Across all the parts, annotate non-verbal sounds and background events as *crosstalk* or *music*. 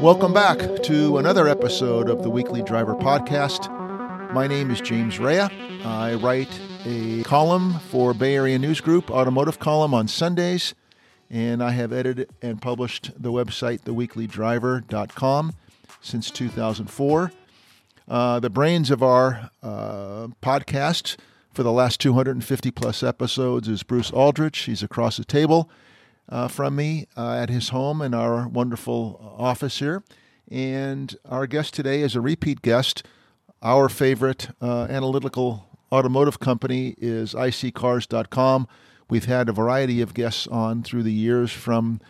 Welcome back to another episode of the Weekly Driver Podcast. My name is James Raia. I write a column for Bay Area News Group, automotive column on Sundays, and I have edited and published the website, theweeklydriver.com, since 2004. Uh, the brains of our uh, podcast for the last 250 plus episodes is Bruce Aldrich. He's across the table uh, from me uh, at his home in our wonderful office here. And our guest today is a repeat guest. Our favorite uh, analytical automotive company is iSeeCars.com. We've had a variety of guests on through the years from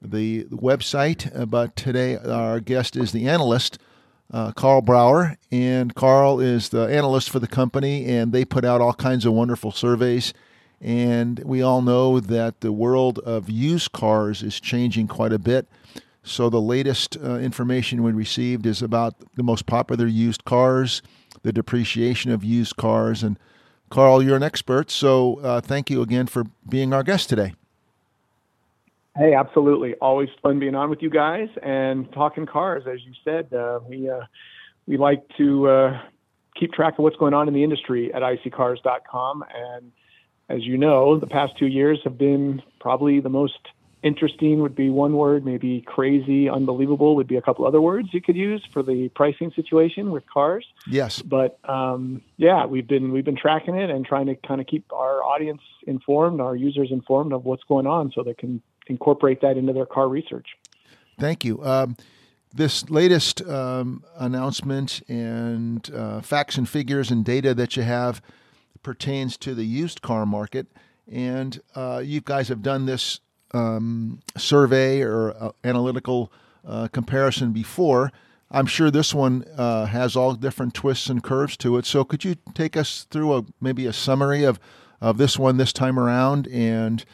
the website, uh, but today our guest is the analyst, uh, Karl Brauer. And Karl is the analyst for the company, and they put out all kinds of wonderful surveys and we all know that the world of used cars is changing quite a bit. So, the latest uh, information we received is about the most popular used cars, the depreciation of used cars. And, Karl, you're an expert. So, uh, thank you again for being our guest today. Hey, absolutely. Always fun being on with you guys and talking cars. As you said, uh, we, uh, we like to uh, keep track of what's going on in the industry at iSeeCars.com. And as you know, the past two years have been probably the most interesting would be one word, maybe crazy, unbelievable would be a couple other words you could use for the pricing situation with cars. Yes. But um, yeah, we've been we've been tracking it and trying to kind of keep our audience informed, our users informed of what's going on, so they can incorporate that into their car research. Thank you. Um, this latest um, announcement and uh, facts and figures and data that you have pertains to the used car market. And uh, you guys have done this um, survey or uh, analytical uh, comparison before. I'm sure this one uh, has all different twists and curves to it. So could you take us through a maybe a summary of, of this one this time around and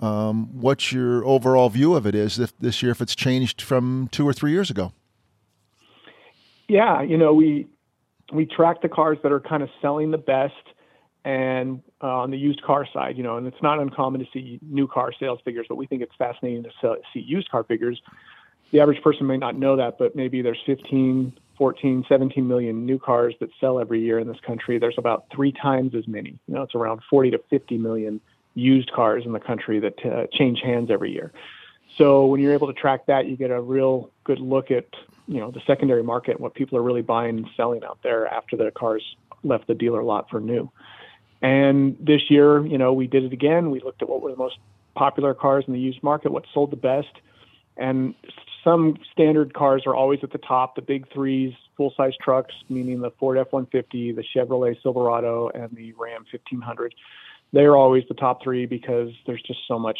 um, what your overall view of it is if, this year if it's changed from two or three years ago? Yeah, you know we we track the cars that are kind of selling the best and uh, on the used car side, you know, and it's not uncommon to see new car sales figures, but we think it's fascinating to sell, see used car figures. The average person may not know that, but maybe there's 15, 14, 17 million new cars that sell every year in this country. There's about three times as many. You know, it's around 40 to 50 million used cars in the country that uh, change hands every year. So when you're able to track that, you get a real good look at you know the secondary market, and what people are really buying and selling out there after the cars left the dealer lot for new. And this year, you know, we did it again. We looked at what were the most popular cars in the used market, what sold the best. And some standard cars are always at the top, the big threes, full size trucks, meaning the Ford F 150, the Chevrolet Silverado, and the Ram 1500. They're always the top three because there's just so much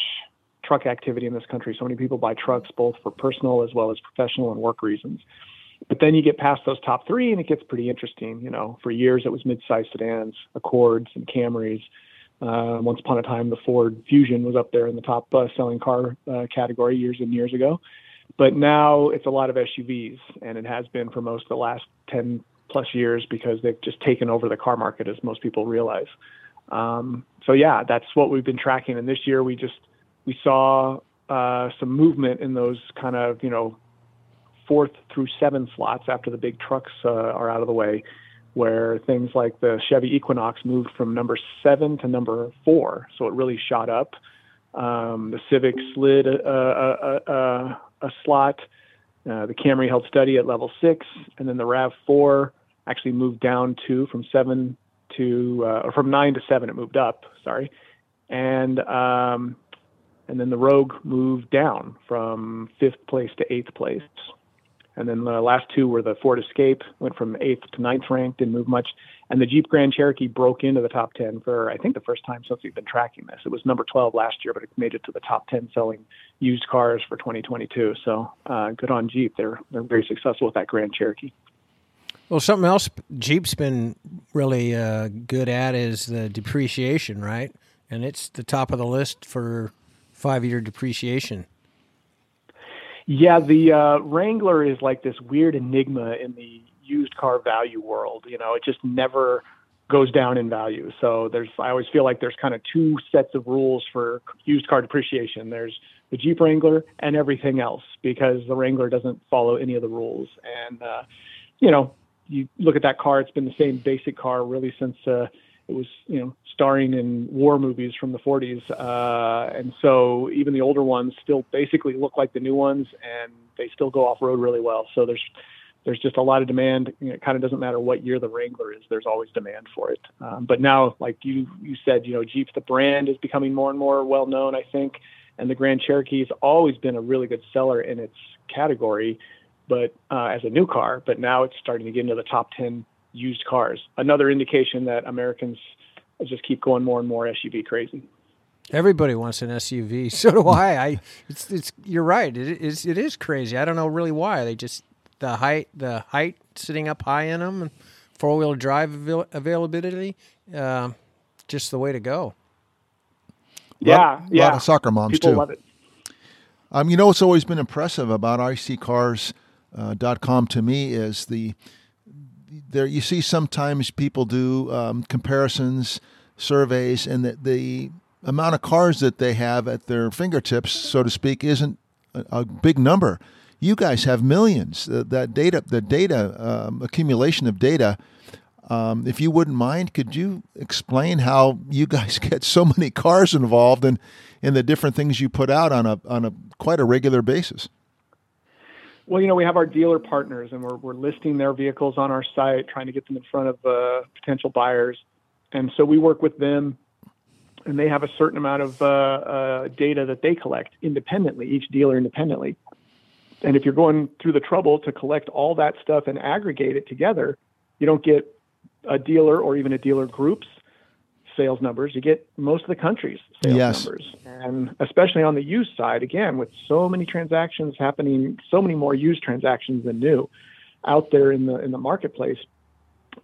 truck activity in this country. So many people buy trucks both for personal as well as professional and work reasons. But then you get past those top three, and it gets pretty interesting. You know, for years it was mid-sized sedans, Accords, and Camrys. Uh, once upon a time, the Ford Fusion was up there in the top uh, selling car uh, category years and years ago. But now it's a lot of SUVs, and it has been for most of the last 10 plus years because they've just taken over the car market, as most people realize. Um, so yeah, that's what we've been tracking. And this year we just we saw uh, some movement in those kind of you know fourth through seven slots after the big trucks uh, are out of the way, where things like the Chevy Equinox moved from number seven to number four, so it really shot up. Um, the Civic slid a, a, a, a slot. Uh, the Camry held steady at level six, and then the Rav4 actually moved down two from seven to uh, from nine to seven. It moved up. Sorry, and um, and then the Rogue moved down from fifth place to eighth place. And then the last two were the Ford Escape, went from eighth to ninth rank, didn't move much. And the Jeep Grand Cherokee broke into the top 10 for, I think, the first time since we've been tracking this. It was number 12 last year, but it made it to the top 10 selling used cars for 2022. So uh, good on Jeep. They're, they're very successful with that Grand Cherokee. Well, something else Jeep's been really uh, good at is the depreciation, right? And it's the top of the list for five year depreciation. Yeah, the uh, Wrangler is like this weird enigma in the used car value world. You know, it just never goes down in value. So there's I always feel like there's kind of two sets of rules for used car depreciation. There's the Jeep Wrangler and everything else because the Wrangler doesn't follow any of the rules. And uh, you know, you look at that car; it's been the same basic car really since uh, it was you know starring in war movies from the 40s. Uh, and so even the older ones still basically look like the new ones, and they still go off road really well. So there's there's just a lot of demand. You know, it kind of doesn't matter what year the Wrangler is. There's always demand for it. Um, but now, like you you said, you know, Jeep the brand is becoming more and more well known. I think, and the Grand Cherokee has always been a really good seller in its category, but uh, as a new car. But now it's starting to get into the top ten used cars. Another indication that Americans just keep going more and more SUV crazy. Everybody wants an SUV. *laughs* So do I. I it's it's you're right. It is it is crazy. I don't know really why. They just the height the height sitting up high in them and four wheel drive avail- availability. Uh, just the way to go. Yeah, lot, yeah. lot of soccer moms People too. love it. Um, you know what's always been impressive about iSeeCars.com to me is the there you see sometimes people do um, comparisons, surveys, and the, the amount of cars that they have at their fingertips, so to speak, isn't a, a big number. You guys have millions. Uh, that data, the data um, accumulation of data. Um, if you wouldn't mind, could you explain how you guys *laughs* get so many cars involved and in the different things you put out on a on a quite a regular basis? Well, you know, we have our dealer partners, and we're we're listing their vehicles on our site, trying to get them in front of uh, potential buyers. And so we work with them, and they have a certain amount of uh, uh, data that they collect independently, each dealer independently. And if you're going through the trouble to collect all that stuff and aggregate it together, you don't get a dealer or even a dealer group's sales numbers. You get most of the country's sales Yes. numbers. And especially on the used side, again, with so many transactions happening, so many more used transactions than new out there in the in the marketplace.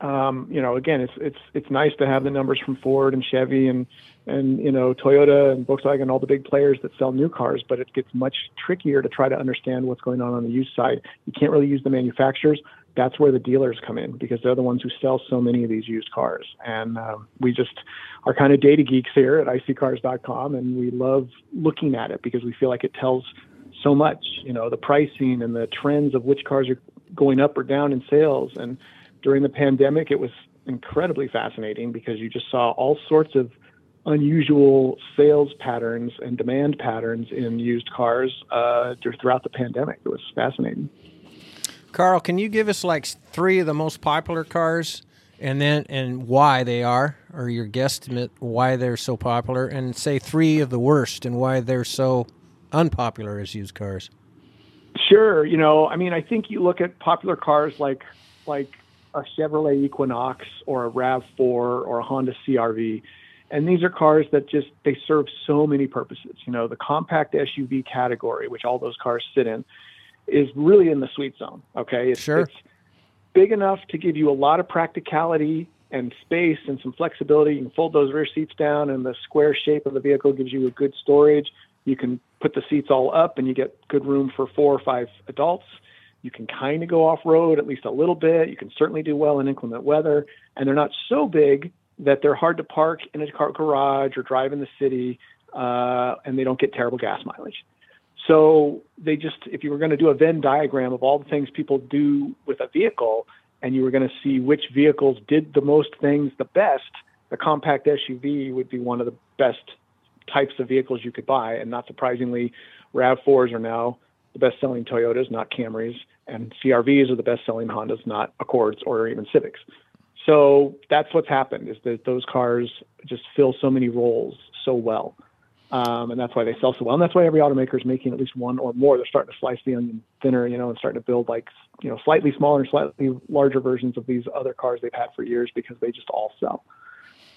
Um, you know, again, it's it's it's nice to have the numbers from Ford and Chevy and and you know Toyota and Volkswagen, all the big players that sell new cars. But it gets much trickier to try to understand what's going on on the used side. You can't really use the manufacturers. That's where the dealers come in because they're the ones who sell so many of these used cars. And um, we just are kind of data geeks here at iSeeCars.com, and we love looking at it because we feel like it tells so much. You know, the pricing and the trends of which cars are going up or down in sales and during the pandemic, it was incredibly fascinating because you just saw all sorts of unusual sales patterns and demand patterns in used cars uh, throughout the pandemic. It was fascinating. Karl, can you give us like three of the most popular cars, and then and why they are, or your guesstimate why they're so popular, and say three of the worst and why they're so unpopular as used cars? Sure. You know, I mean, I think you look at popular cars like like a Chevrolet Equinox or a RAV4 or a Honda CRV. And these are cars that just they serve so many purposes. You know, the compact SUV category, which all those cars sit in, is really in the sweet zone. Okay, it's, Sure. it's big enough to give you a lot of practicality and space and some flexibility. You can fold those rear seats down, and the square shape of the vehicle gives you a good storage. You can put the seats all up, and you get good room for four or five adults. You can kind of go off road at least a little bit. You can certainly do well in inclement weather, and they're not so big that they're hard to park in a car garage or drive in the city, uh, and they don't get terrible gas mileage. So they just, if you were going to do a Venn diagram of all the things people do with a vehicle, and you were going to see which vehicles did the most things the best, the compact SUV would be one of the best types of vehicles you could buy. And not surprisingly, RAV4s are now the best-selling Toyotas, not Camrys, and CRVs are the best-selling Hondas, not Accords or even Civics. So that's what's happened is that those cars just fill so many roles so well. Um, and that's why they sell so well. And that's why every automaker is making at least one or more. They're starting to slice the onion thinner, you know, and starting to build like, you know, slightly smaller, and slightly larger versions of these other cars they've had for years because they just all sell.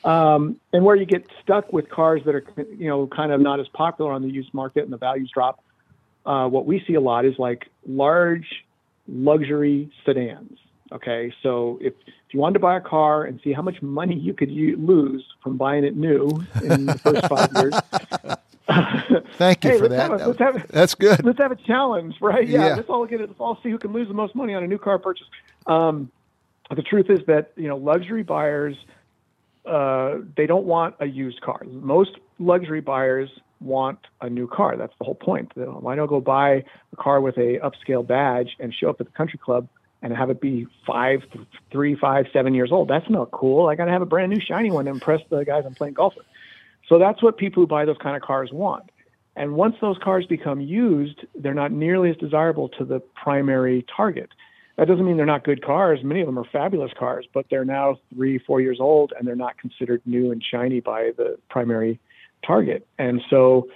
Um, and where you get stuck with cars that are, you know, kind of not as popular on the used market and the values drop, uh, what we see a lot is like large luxury sedans. Okay, so if, if you wanted to buy a car and see how much money you could u- lose from buying it new in the first five years, *laughs* Thank you Hey, for that. a- let's have a- That's good. let's have a challenge, right? Yeah, Yeah. let's all get it. Let's all see who can lose the most money on a new car purchase. Um, the truth is that you know luxury buyers uh, they don't want a used car. Most luxury buyers want a new car. That's the whole point. Why don't go buy a car with a upscale badge and show up at the country club and have it be five, three, five, seven years old? That's not cool. I got to have a brand new shiny one to impress the guys I'm playing golf with. So that's what people who buy those kind of cars want. And once those cars become used, they're not nearly as desirable to the primary target. That doesn't mean they're not good cars. Many of them are fabulous cars, but they're now three, four years old and they're not considered new and shiny by the primary target. And so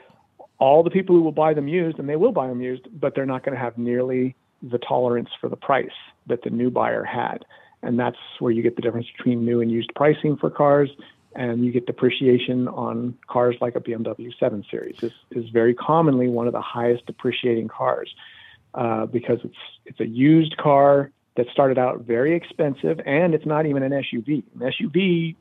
all the people who will buy them used, and they will buy them used, but they're not going to have nearly the tolerance for the price that the new buyer had. And that's where you get the difference between new and used pricing for cars. And you get depreciation on cars like a BMW 7 Series. This is very commonly one of the highest depreciating cars uh, because it's it's a used car that started out very expensive, and it's not even an SUV. An SUV,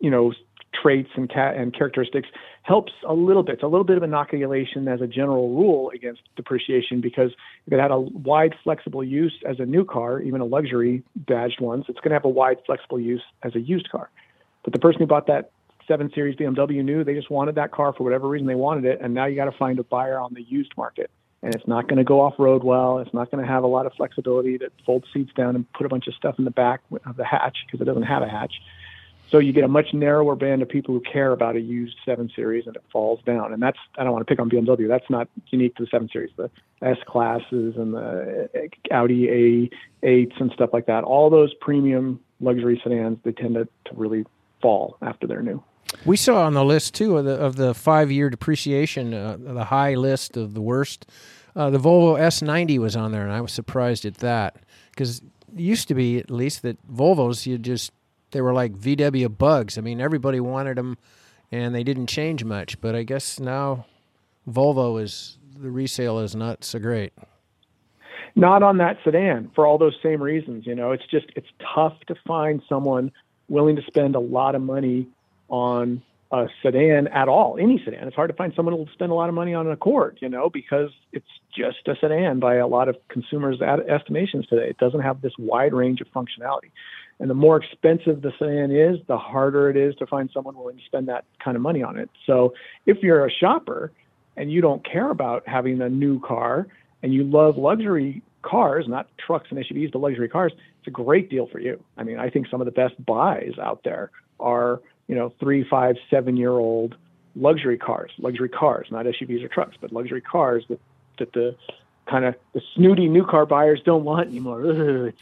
you know, traits and ca- and characteristics helps a little bit. It's a little bit of inoculation as a general rule against depreciation because if it had a wide flexible use as a new car, even a luxury badged ones, it's going to have a wide flexible use as a used car. But the person who bought that 7 Series BMW knew they just wanted that car for whatever reason they wanted it, and now you got to find a buyer on the used market and it's not going to go off road well. It's not going to have a lot of flexibility to fold seats down and put a bunch of stuff in the back of the hatch because it doesn't have a hatch. So you get a much narrower band of people who care about a used 7 Series and it falls down. And that's, I don't want to pick on BMW. That's not unique to the 7 Series. The S classes and the Audi A8s and stuff like that, all those premium luxury sedans, they tend to, to really fall after they're new. We saw on the list too of the of the five year depreciation, uh, the high list of the worst. Uh, the Volvo S90 was on there, and I was surprised at that because used to be at least that Volvos you just they were like VW bugs. I mean, everybody wanted them, and they didn't change much. But I guess now Volvo is the resale is not so great. Not on that sedan for all those same reasons. You know, it's just it's tough to find someone willing to spend a lot of money on a sedan at all, any sedan. It's hard to find someone who will spend a lot of money on an Accord, you know, because it's just a sedan by a lot of consumers' estimations today. It doesn't have this wide range of functionality. And the more expensive the sedan is, the harder it is to find someone willing to spend that kind of money on it. So if you're a shopper and you don't care about having a new car and you love luxury cars, not trucks and SUVs, but luxury cars, it's a great deal for you. I mean, I think some of the best buys out there are you know, three, five, seven year old luxury cars, luxury cars, not SUVs or trucks, but luxury cars that, that the kind of the snooty new car buyers don't want anymore. *laughs*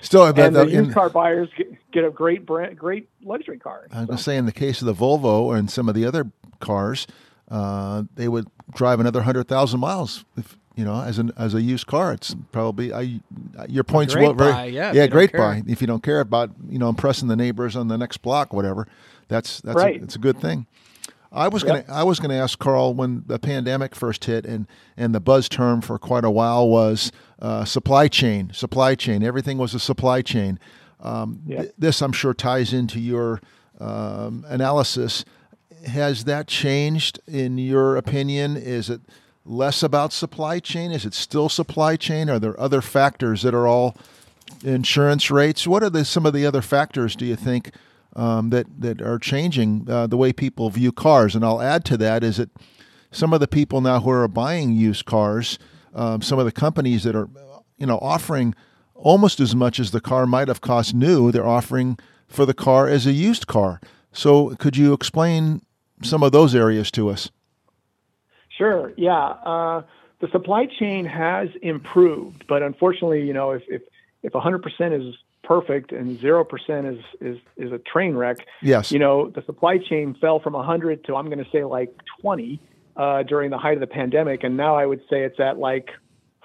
Still, and the, the used car buyers get, get, a great brand, great luxury car. I was so. going to say, in the case of the Volvo and some of the other cars, uh, they would drive another hundred thousand miles if you know, as an as a used car, it's probably I. Your point's well, very buy, yeah, yeah, great buy. If you don't care about you know impressing the neighbors on the next block, whatever, that's that's right. a, it's a good thing. I was yep. gonna I was gonna ask Karl when the pandemic first hit and and the buzz term for quite a while was uh, supply chain. Supply chain. Everything was a supply chain. Um, yep. th- this I'm sure ties into your um, analysis. Has that changed in your opinion? Is it less about supply chain? Is it still supply chain? Are there other factors that are all insurance rates? What are the, some of the other factors do you think um, that that are changing uh, the way people view cars? And I'll add to that is that some of the people now who are buying used cars, um, some of the companies that are you know offering almost as much as the car might have cost new, they're offering for the car as a used car. So could you explain some of those areas to us? Sure. Yeah. Uh, the supply chain has improved, but unfortunately, you know, if if if 100% is perfect and 0% is is is a train wreck, yes, you know, the supply chain fell from 100 to I'm going to say like 20 uh, during the height of the pandemic, and now I would say it's at like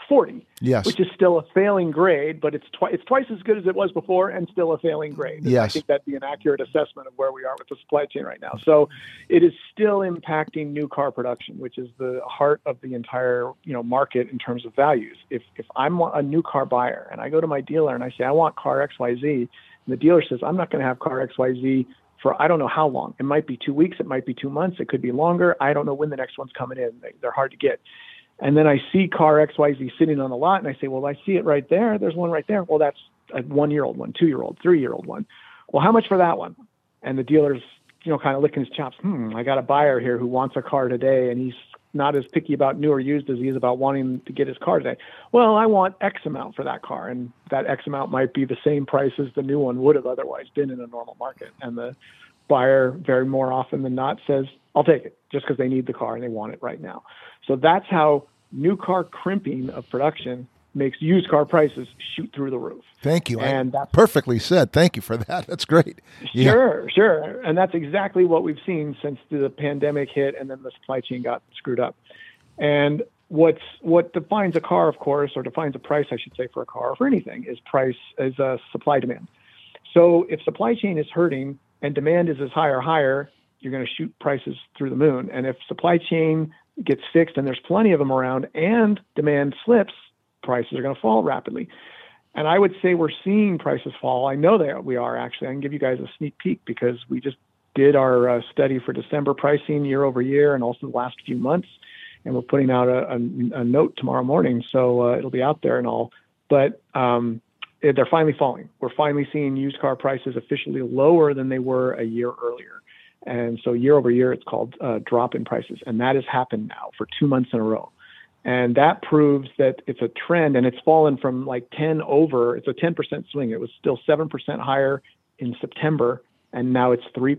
40. Yes. Which is still a failing grade, but it's twice it's twice as good as it was before and still a failing grade. yes. I think that'd be an accurate assessment of where we are with the supply chain right now. So it is still impacting new car production, which is the heart of the entire, you know, market in terms of values. If if I'm a new car buyer and I go to my dealer and I say I want car XYZ, and the dealer says I'm not going to have car XYZ for I don't know how long. It might be 2 weeks, it might be 2 months, it could be longer. I don't know when the next one's coming in. They're hard to get and then I see car XYZ sitting on the lot and I say, well, I see it right there. There's one right there. Well, that's a one year old one, two year old, three year old one. Well, how much for that one? and the dealer's you know kind of licking his chops. Hmm, I got a buyer here who wants a car today, and he's not as picky about new or used as he is about wanting to get his car today. Well, I want X amount for that car, and that X amount might be the same price as the new one would have otherwise been in a normal market. And the buyer, very more often than not, says, "I'll take it," just because they need the car and they want it right now. So that's how new car crimping of production makes used car prices shoot through the roof. Thank you. And that's perfectly said. Thank you for that. That's great. Yeah. Sure, sure. And that's exactly what we've seen since the pandemic hit and then the supply chain got screwed up. And what's what defines a car, of course, or defines a price, I should say, for a car or for anything, is price is a supply demand. So if supply chain is hurting and demand is as high or higher, you're going to shoot prices through the moon. And if supply chain gets fixed and there's plenty of them around and demand slips, prices are going to fall rapidly. And I would say we're seeing prices fall. I know that we are actually. I can give you guys a sneak peek because we just did our uh, study for December pricing year over year and also the last few months. And we're putting out a, a, a note tomorrow morning. So uh, it'll be out there and all. But um, they're finally falling. We're finally seeing used car prices officially lower than they were a year earlier. And so year over year, it's called uh, drop in prices. And that has happened now for two months in a row. And that proves that it's a trend and it's fallen from like 10 over, it's a 10% swing. It was still 7% higher in September and now it's 3%,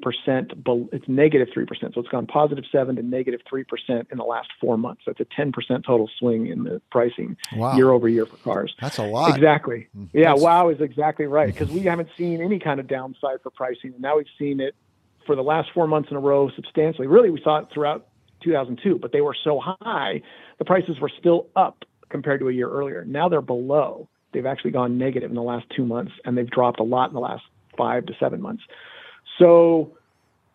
it's negative 3%. So it's gone positive 7 to negative 3% in the last four months. That's a 10% total swing in the pricing wow. year over year for cars. That's a lot. Exactly. Mm-hmm. Yeah, That's... wow is exactly right because we haven't seen any kind of downside for pricing. And now we've seen it for the last four months in a row substantially. Really, we saw it throughout 2002, but they were so high, the prices were still up compared to a year earlier. Now they're below. They've actually gone negative in the last two months, and they've dropped a lot in the last five to seven months. So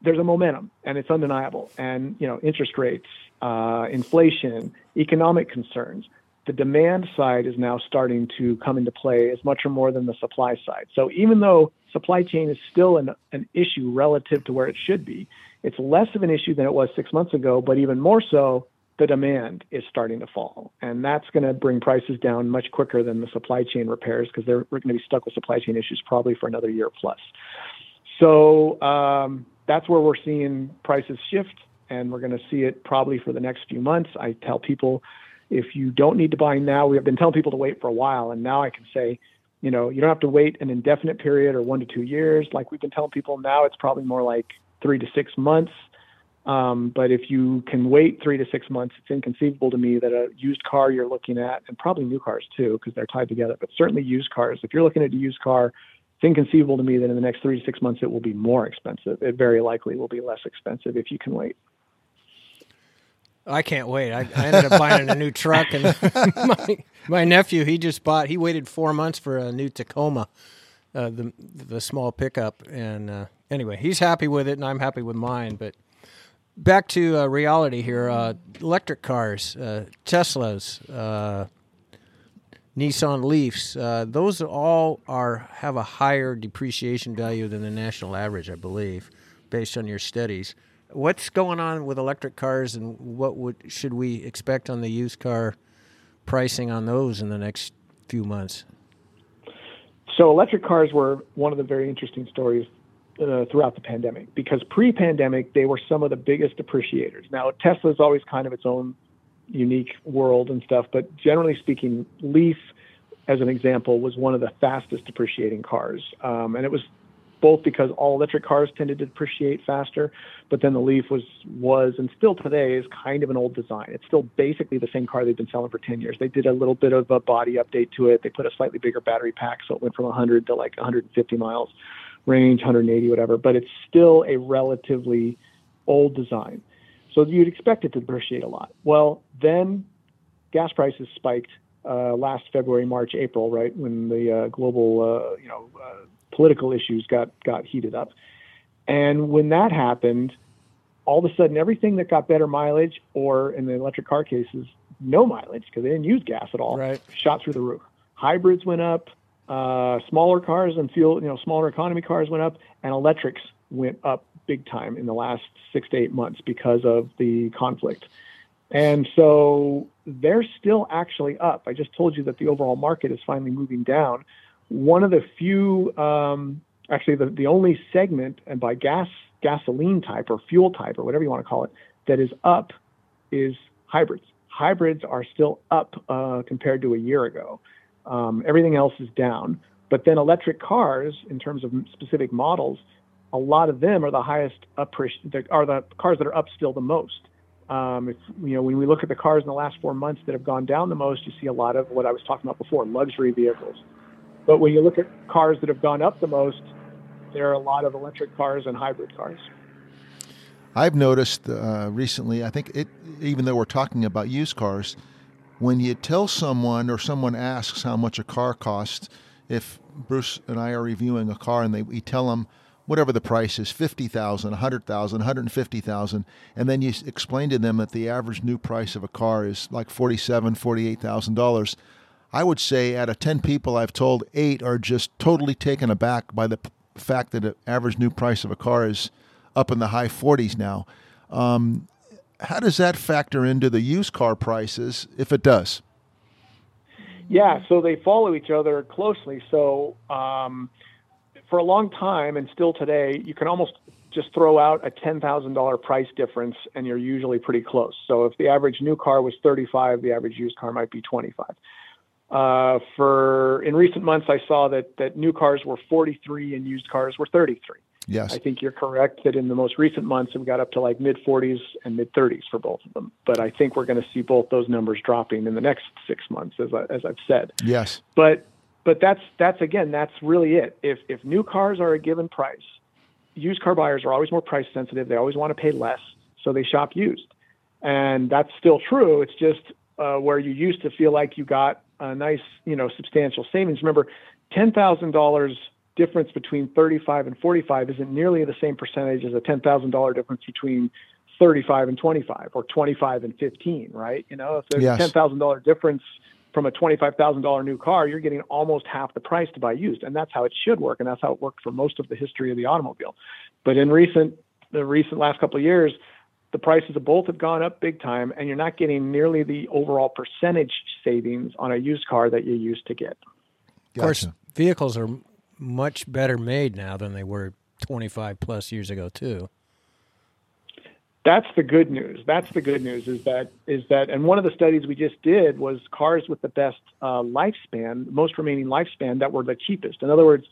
there's a momentum, and it's undeniable. And you know, interest rates, uh, inflation, economic concerns. The demand side is now starting to come into play as much or more than the supply side. So even though supply chain is still an, an issue relative to where it should be, it's less of an issue than it was six months ago, but even more so, the demand is starting to fall. And that's going to bring prices down much quicker than the supply chain repairs because they're going to be stuck with supply chain issues probably for another year plus. So um, that's where we're seeing prices shift, and we're going to see it probably for the next few months. I tell people if you don't need to buy now, we have been telling people to wait for a while, and now I can say, you know, you don't have to wait an indefinite period or one to two years like we've been telling people. Now it's probably more like three to six months. Um, but if you can wait three to six months, it's inconceivable to me that a used car you're looking at, and probably new cars too, because they're tied together, but certainly used cars. If you're looking at a used car, it's inconceivable to me that in the next three to six months it will be more expensive. It very likely will be less expensive if you can wait. I can't wait. I, I ended up buying a new *laughs* truck, and *laughs* my, my nephew he just bought. He waited four months for a new Tacoma, uh, the the small pickup, and uh, anyway, he's happy with it, and I'm happy with mine. But back to uh, reality here: uh, electric cars, uh, Teslas, uh, Nissan Leafs. Uh, those all are have a higher depreciation value than the national average, I believe, based on your studies. What's going on with electric cars, and what would should we expect on the used car pricing on those in the next few months? So electric cars were one of the very interesting stories uh, throughout the pandemic because pre-pandemic they were some of the biggest depreciators. Now Tesla is always kind of its own unique world and stuff, but generally speaking, Leaf, as an example, was one of the fastest depreciating cars, um, and it was both because all electric cars tended to depreciate faster, but then the Leaf was was and still today is kind of an old design. It's still basically the same car they've been selling for 10 years. They did a little bit of a body update to it. They put a slightly bigger battery pack, so it went from 100 to like 150 miles range, 180, whatever, but it's still a relatively old design. So you'd expect it to depreciate a lot. Well, then gas prices spiked uh, last February, March, April, right when the uh, global, uh, you know, uh, political issues got got heated up. And when that happened, all of a sudden, everything that got better mileage, or in the electric car cases, no mileage because they didn't use gas at all, right. shot through the roof. Hybrids went up, uh, smaller cars and fuel, you know, smaller economy cars went up, and electrics went up big time in the last six to eight months because of the conflict. And so they're still actually up. I just told you that the overall market is finally moving down. One of the few um, actually the, the only segment and by gas gasoline type or fuel type or whatever you want to call it that is up is hybrids. Hybrids are still up uh, compared to a year ago. Um, everything else is down. But then electric cars, in terms of specific models, a lot of them are the highest up are the cars that are up still the most. Um, if, you know, when we look at the cars in the last four months that have gone down the most, you see a lot of what I was talking about before, luxury vehicles. But when you look at cars that have gone up the most, there are a lot of electric cars and hybrid cars. I've noticed uh, recently, I think it, even though we're talking about used cars, when you tell someone or someone asks how much a car costs, if Bruce and I are reviewing a car and they, we tell them whatever the price is 50,000, 100,000, 150,000 and then you explain to them that the average new price of a car is like 47, 48,000 dollars. I would say out of 10 people I've told, 8 are just totally taken aback by the fact that the average new price of a car is up in the high 40s now. Um, how does that factor into the used car prices if it does? Yeah, so they follow each other closely. So um, for a long time and still today, you can almost just throw out a $10,000 price difference and you're usually pretty close. So if the average new car was 35, the average used car might be 25. Uh, for in recent months, I saw that that new cars were 43 and used cars were 33. Yes. I think you're correct that in the most recent months, we got up to like mid 40s and mid 30s for both of them. But I think we're going to see both those numbers dropping in the next six months, as, I, as I've said. Yes. But but that's that's again that's really it. If if new cars are a given price, used car buyers are always more price sensitive. They always want to pay less, so they shop used, and that's still true. It's just uh, where you used to feel like you got a nice you know substantial savings. Remember, ten thousand dollars difference between 35 and 45 isn't nearly the same percentage as a $10,000 difference between 35 and 25 or 25 and 15, right? You know, if there's yes. a $10,000 difference from a $25,000 new car, you're getting almost half the price to buy used. And that's how it should work. And that's how it worked for most of the history of the automobile. But in recent, the recent last couple of years, the prices of both have gone up big time and you're not getting nearly the overall percentage savings on a used car that you used to get. Gotcha. Of course, vehicles are much better made now than they were 25 plus years ago too that's the good news that's the good news is that is that and one of the studies we just did was cars with the best uh, lifespan most remaining lifespan that were the cheapest in other words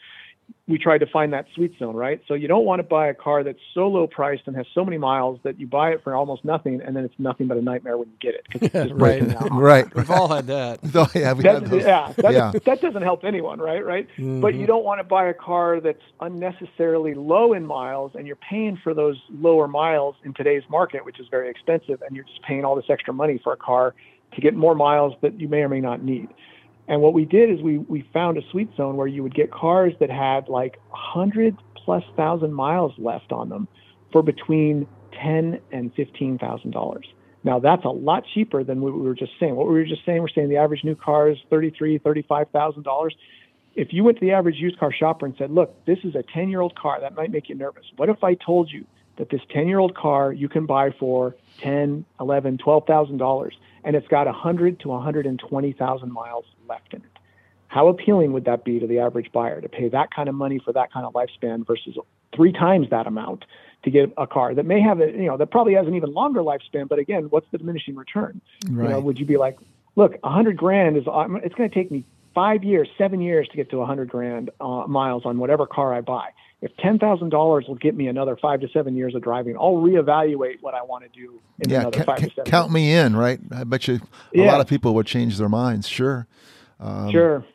we tried to find that sweet zone, right? So you don't want to buy a car that's so low priced and has so many miles that you buy it for almost nothing, and then it's nothing but a nightmare when you get it. *laughs* right, right. We've all had that. *laughs* oh, yeah, we that, yeah, that, yeah. that doesn't help anyone, right? Right. Mm-hmm. But you don't want to buy a car that's unnecessarily low in miles, and you're paying for those lower miles in today's market, which is very expensive, and you're just paying all this extra money for a car to get more miles that you may or may not need. And what we did is we we found a sweet zone where you would get cars that had like 100 plus thousand miles left on them for between ten and fifteen thousand dollars. Now that's a lot cheaper than what we were just saying. What we were just saying, we're saying the average new car is thirty-three, thirty-five thousand dollars. If you went to the average used car shopper and said, "Look, this is a ten-year-old car," that might make you nervous. What if I told you that this ten-year-old car you can buy for ten, eleven, twelve thousand dollars, and it's got a hundred to one hundred and twenty thousand miles left in it. How appealing would that be to the average buyer to pay that kind of money for that kind of lifespan versus three times that amount to get a car that may have a, you know, that probably has an even longer lifespan, but again, what's the diminishing return? Right. You know, would you be like, look, a hundred grand is, it's going to take me five years, seven years to get to a hundred grand uh, miles on whatever car I buy. If ten thousand dollars will get me another five to seven years of driving, I'll reevaluate what I want to do in yeah, another ca- five ca- to seven. Count years. me in, right? I bet you a yeah. lot of people would change their minds. Sure. Um, sure.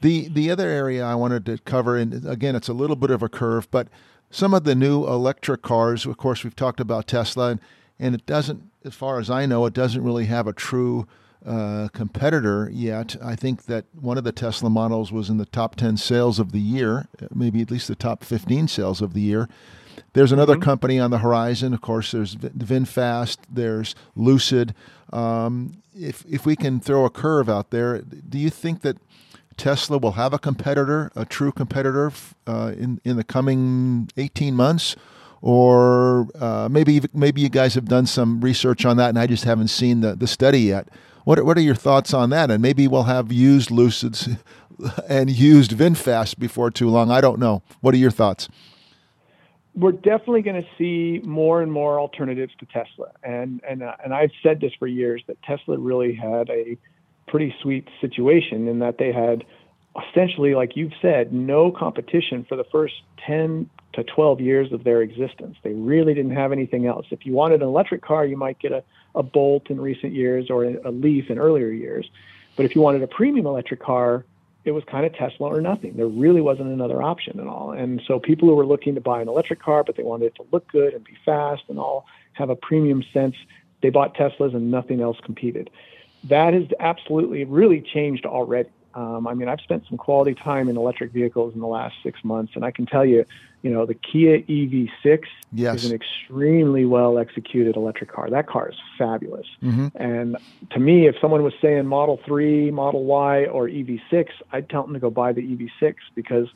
The the other area I wanted to cover, and again, it's a little bit of a curve, but some of the new electric cars. Of course, we've talked about Tesla, and, and it doesn't, as far as I know, it doesn't really have a true uh, competitor yet. I think that one of the Tesla models was in the top 10 sales of the year, maybe at least the top 15 sales of the year. There's another mm-hmm. company on the horizon. Of course, there's VinFast, there's Lucid. Um, if if we can throw a curve out there, do you think that Tesla will have a competitor, a true competitor, uh, in in the coming 18 months? Or uh, maybe maybe you guys have done some research on that, and I just haven't seen the, the study yet. What what are your thoughts on that? And maybe we'll have used Lucids *laughs* and used VinFast before too long. I don't know. What are your thoughts? We're definitely going to see more and more alternatives to Tesla, and and uh, and I've said this for years that Tesla really had a pretty sweet situation in that they had essentially, like you've said, no competition for the first 10 to 12 years of their existence. They really didn't have anything else. If you wanted an electric car, you might get a, a Bolt in recent years or a, Leaf in earlier years. But if you wanted a premium electric car, it was kind of Tesla or nothing. There really wasn't another option at all. And so people who were looking to buy an electric car, but they wanted it to look good and be fast and all have a premium sense, they bought Teslas and nothing else competed. That has absolutely really changed already. Um, I mean, I've spent some quality time in electric vehicles in the last six months, and I can tell you, you know, the Kia EV6 yes. is an extremely well executed electric car. That car is fabulous. Mm-hmm. And to me, if someone was saying Model 3, Model Y, or EV6, I'd tell them to go buy the EV6 because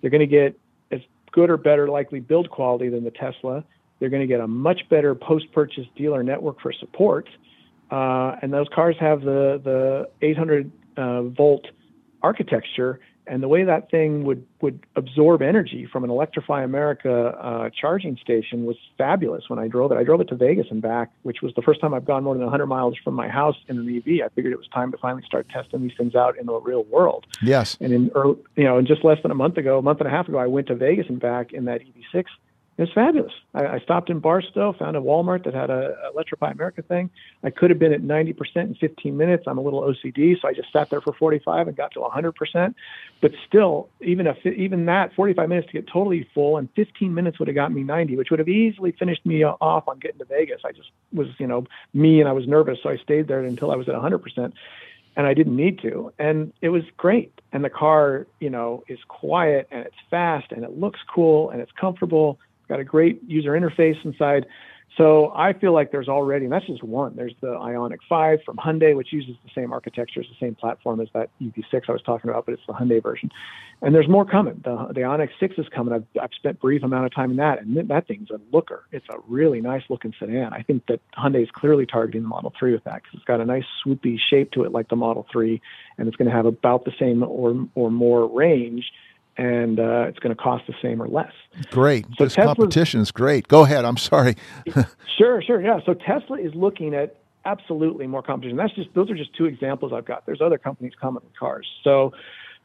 they're going to get as good or better likely build quality than the Tesla. They're going to get a much better post purchase dealer network for support. Uh, and those cars have the, the 800 uh, volt architecture and the way that thing would would absorb energy from an Electrify America uh, charging station was fabulous. When I drove it, I drove it to Vegas and back, which was the first time I've gone more than 100 miles from my house in an EV. I figured it was time to finally start testing these things out in the real world. Yes. And in early, you know, in just less than a month ago, a month and a half ago, I went to Vegas and back in that EV6 it was fabulous. I, I stopped in Barstow, found a Walmart that had a, a Electrify America thing. I could have been at 90% in 15 minutes. I'm a little OCD, so I just sat there for 45 and got to 100%. But still, even if even that 45 minutes to get totally full, and 15 minutes would have got me 90, which would have easily finished me off on getting to Vegas. I just was, you know, me and I was nervous, so I stayed there until I was at 100% and I didn't need to. And it was great. And the car, you know, is quiet and it's fast and it looks cool and it's comfortable got a great user interface inside. So I feel like there's already, and that's just one. There's the Ioniq 5 from Hyundai, which uses the same architecture, it's the same platform as that EV6 I was talking about, but it's the Hyundai version. And there's more coming. The, the Ioniq 6 is coming. I've, I've spent brief amount of time in that, and that thing's a looker. It's a really nice looking sedan. I think that Hyundai is clearly targeting the Model 3 with that because it's got a nice swoopy shape to it like the Model 3, and it's going to have about the same or or more range and uh, it's going to cost the same or less. Great. So this Tesla's, competition is great. Go ahead. I'm sorry. *laughs* sure, sure. Yeah. So Tesla is looking at absolutely more competition. That's just those are just two examples I've got. There's other companies coming with cars. So.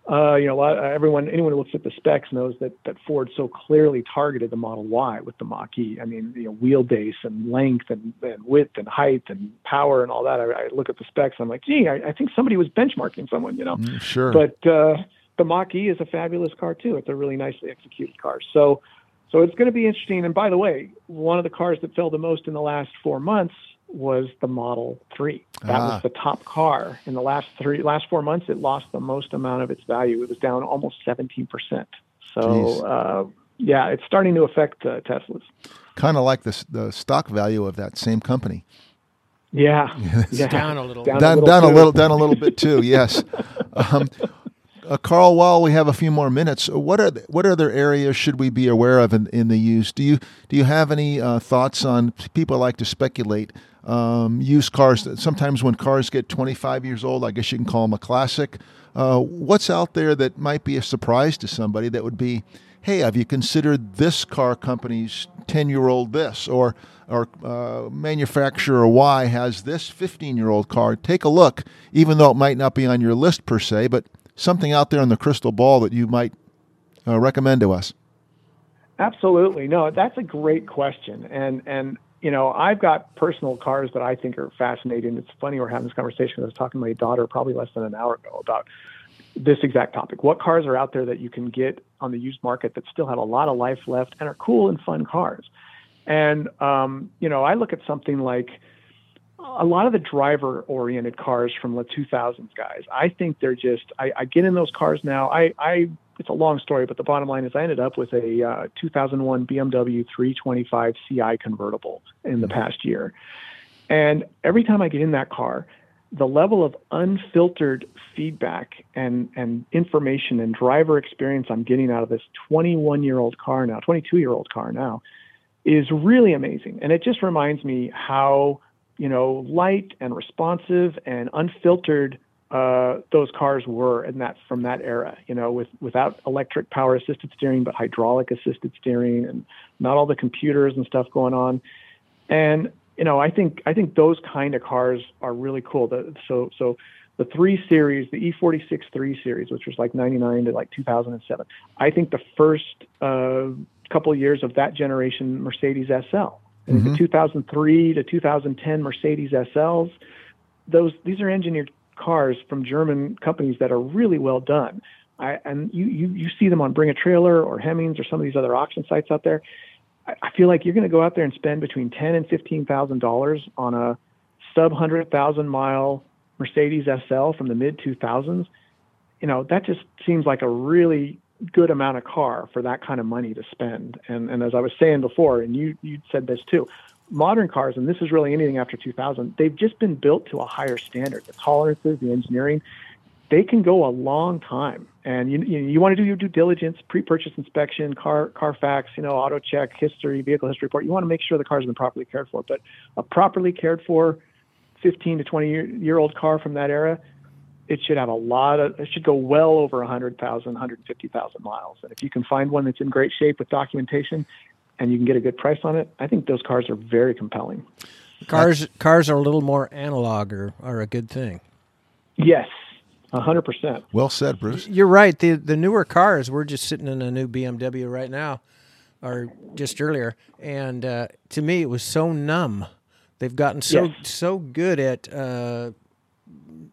Uh, you know, a lot, everyone, anyone who looks at the specs knows that that Ford so clearly targeted the Model Y with the Mach-E. I mean, you know, wheelbase and length and, and width and height and power and all that. I, I look at the specs. I'm like, gee, I, I, think somebody was benchmarking someone. You know, mm, sure. But uh, the Mach-E is a fabulous car too. It's a really nicely executed car. So, so it's going to be interesting. And by the way, one of the cars that fell the most in the last four months was the Model 3. That ah. was the top car in the last three last four months. It lost the most amount of its value. It was down almost 17 percent. So, uh, yeah, it's starting to affect uh, Teslas. Kind of like the the stock value of that same company. Yeah, *laughs* yeah. down a little, down, down, a, little down a little, down a little bit too. Yes. *laughs* Um, uh, Karl, while we have a few more minutes, what are the, what other areas should we be aware of in, in the use? Do you do you have any uh, thoughts on? People like to speculate. Um, used cars. Sometimes when cars get 25 years old, I guess you can call them a classic. Uh, what's out there that might be a surprise to somebody? That would be, hey, have you considered this car company's 10 year old this or or uh, manufacturer Y has this 15 year old car? Take a look, even though it might not be on your list per se, but something out there in the crystal ball that you might uh, recommend to us? Absolutely. No, that's a great question. And, and, you know, I've got personal cars that I think are fascinating. It's funny we're having this conversation. I was talking to my daughter probably less than an hour ago about this exact topic. What cars are out there that you can get on the used market that still have a lot of life left and are cool and fun cars? And, um, you know, I look at something like, a lot of the driver oriented cars from the 2000s guys i think they're just I, I, get in those cars now. I i it's a long story but the bottom line is i ended up with a uh, 2001 bmw 325 ci convertible in the mm-hmm. past year. And every time i get in that car the level of unfiltered feedback and and information and driver experience i'm getting out of this 21 year old car now 22 year old car now is really amazing. And it just reminds me how you know, light and responsive and unfiltered uh, those cars were in that from that era. You know, with without electric power assisted steering, but hydraulic assisted steering, and not all the computers and stuff going on. And you know, I think I think those kind of cars are really cool. The, so so the three series, the E46 three series, which was like 99 to like 2007. I think the first uh, couple years of that generation Mercedes SL. Mm-hmm. The 2003 to 2010 Mercedes SLs, those these are engineered cars from German companies that are really well done. I, and you, you you see them on Bring a Trailer or Hemmings or some of these other auction sites out there. I, I feel like you're going to go out there and spend between ten and fifteen thousand dollars on a sub hundred thousand mile Mercedes SL from the mid 2000s. You know that just seems like a really good amount of car for that kind of money to spend. And and as I was saying before, and you you said this too, modern cars, and this is really anything after 2000, they've just been built to a higher standard. The tolerances, the engineering, they can go a long time. And you you, you want to do your due diligence, pre-purchase inspection, car Carfax, you know, AutoCheck, history, vehicle history report. You want to make sure the car's been properly cared for. But a properly cared for 15 to 20 year, year old car from that era it should have a lot of it should go well over 100,000 150,000 miles. And if you can find one that's in great shape with documentation and you can get a good price on it I think those cars are very compelling. Cars cars are a little more analog or are a good thing. Yes 100% well said Bruce. You're right. The the newer cars we're just sitting in a new BMW right now or just earlier. And uh, to me it was so numb. They've gotten so yes. so good at uh,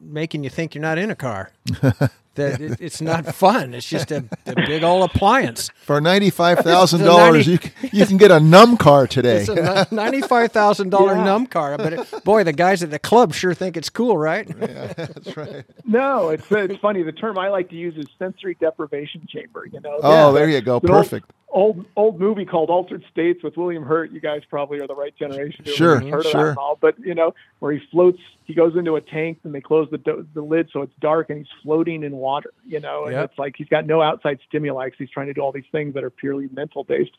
making you think you're not in a car. *laughs* that it, it's not fun. It's just a, a big old appliance. For ninety five thousand dollars, *laughs* you you can get a numb car today. It's a ninety five thousand *laughs* yeah. dollar num car. But it, boy, the guys at the club sure think it's cool, right? yeah, that's right. No, it's it's funny. The term I like to use is sensory deprivation chamber. You know. Oh, yeah, there you go. Perfect old old old movie called Altered States with William Hurt. You guys probably are the right generation. Sure, heard sure. Of that all, but you know where he floats, he goes into a tank and they close the the lid so it's dark and he's floating in water. You know, and yep. it's like he's got no outside stimuli because he's trying to do all these things that are purely mental based.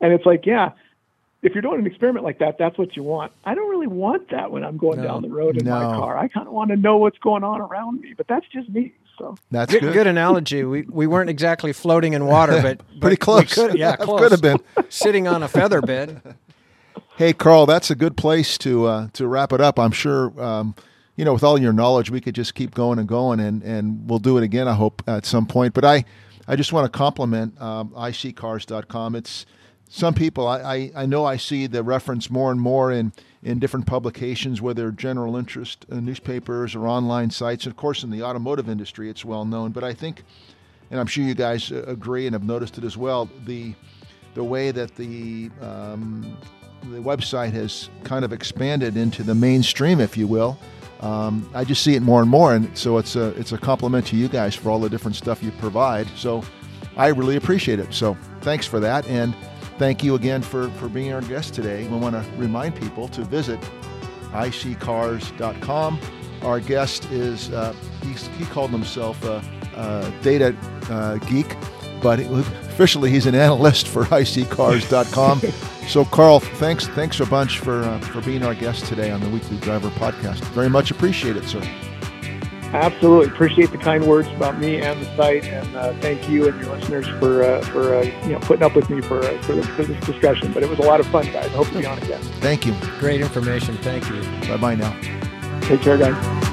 And it's like, yeah, if you're doing an experiment like that, that's what you want. I don't really want that when I'm going no, down the road in no. my car. I kind of want to know what's going on around me, but that's just me. So that's good. Good, good analogy. We we weren't exactly floating in water, but pretty but close. Could, *laughs* yeah, close. could have been *laughs* sitting on a feather bed. Hey, Karl, that's a good place to uh, to wrap it up. I'm sure. Um, you know, with all your knowledge, we could just keep going and going, and, and we'll do it again. I hope at some point. But I, I just want to compliment um, iSeeCars.com. It's some people I, I, I, know I see the reference more and more in, in different publications, whether general interest uh, newspapers or online sites. Of course, in the automotive industry, it's well known. But I think, and I'm sure you guys uh, agree and have noticed it as well, the the way that the um, the website has kind of expanded into the mainstream, if you will. Um, I just see it more and more, and so it's a it's a compliment to you guys for all the different stuff you provide. So I really appreciate it. So thanks for that, and thank you again for, for being our guest today. We want to remind people to visit iSeeCars.com. Our guest is, uh, he, he called himself a, a data uh, geek, but officially he's an analyst for iSeeCars.com. *laughs* so, Karl, thanks thanks a bunch for, uh, for being our guest today on the Weekly Driver podcast. Very much appreciate it, sir. Absolutely appreciate the kind words about me and the site, and uh, thank you and your listeners for uh, for uh, you know putting up with me for uh, for, for, this discussion. But it was a lot of fun, guys. I hope to be on again. Thank you. Great information. Thank you. Bye bye now. Take care, guys.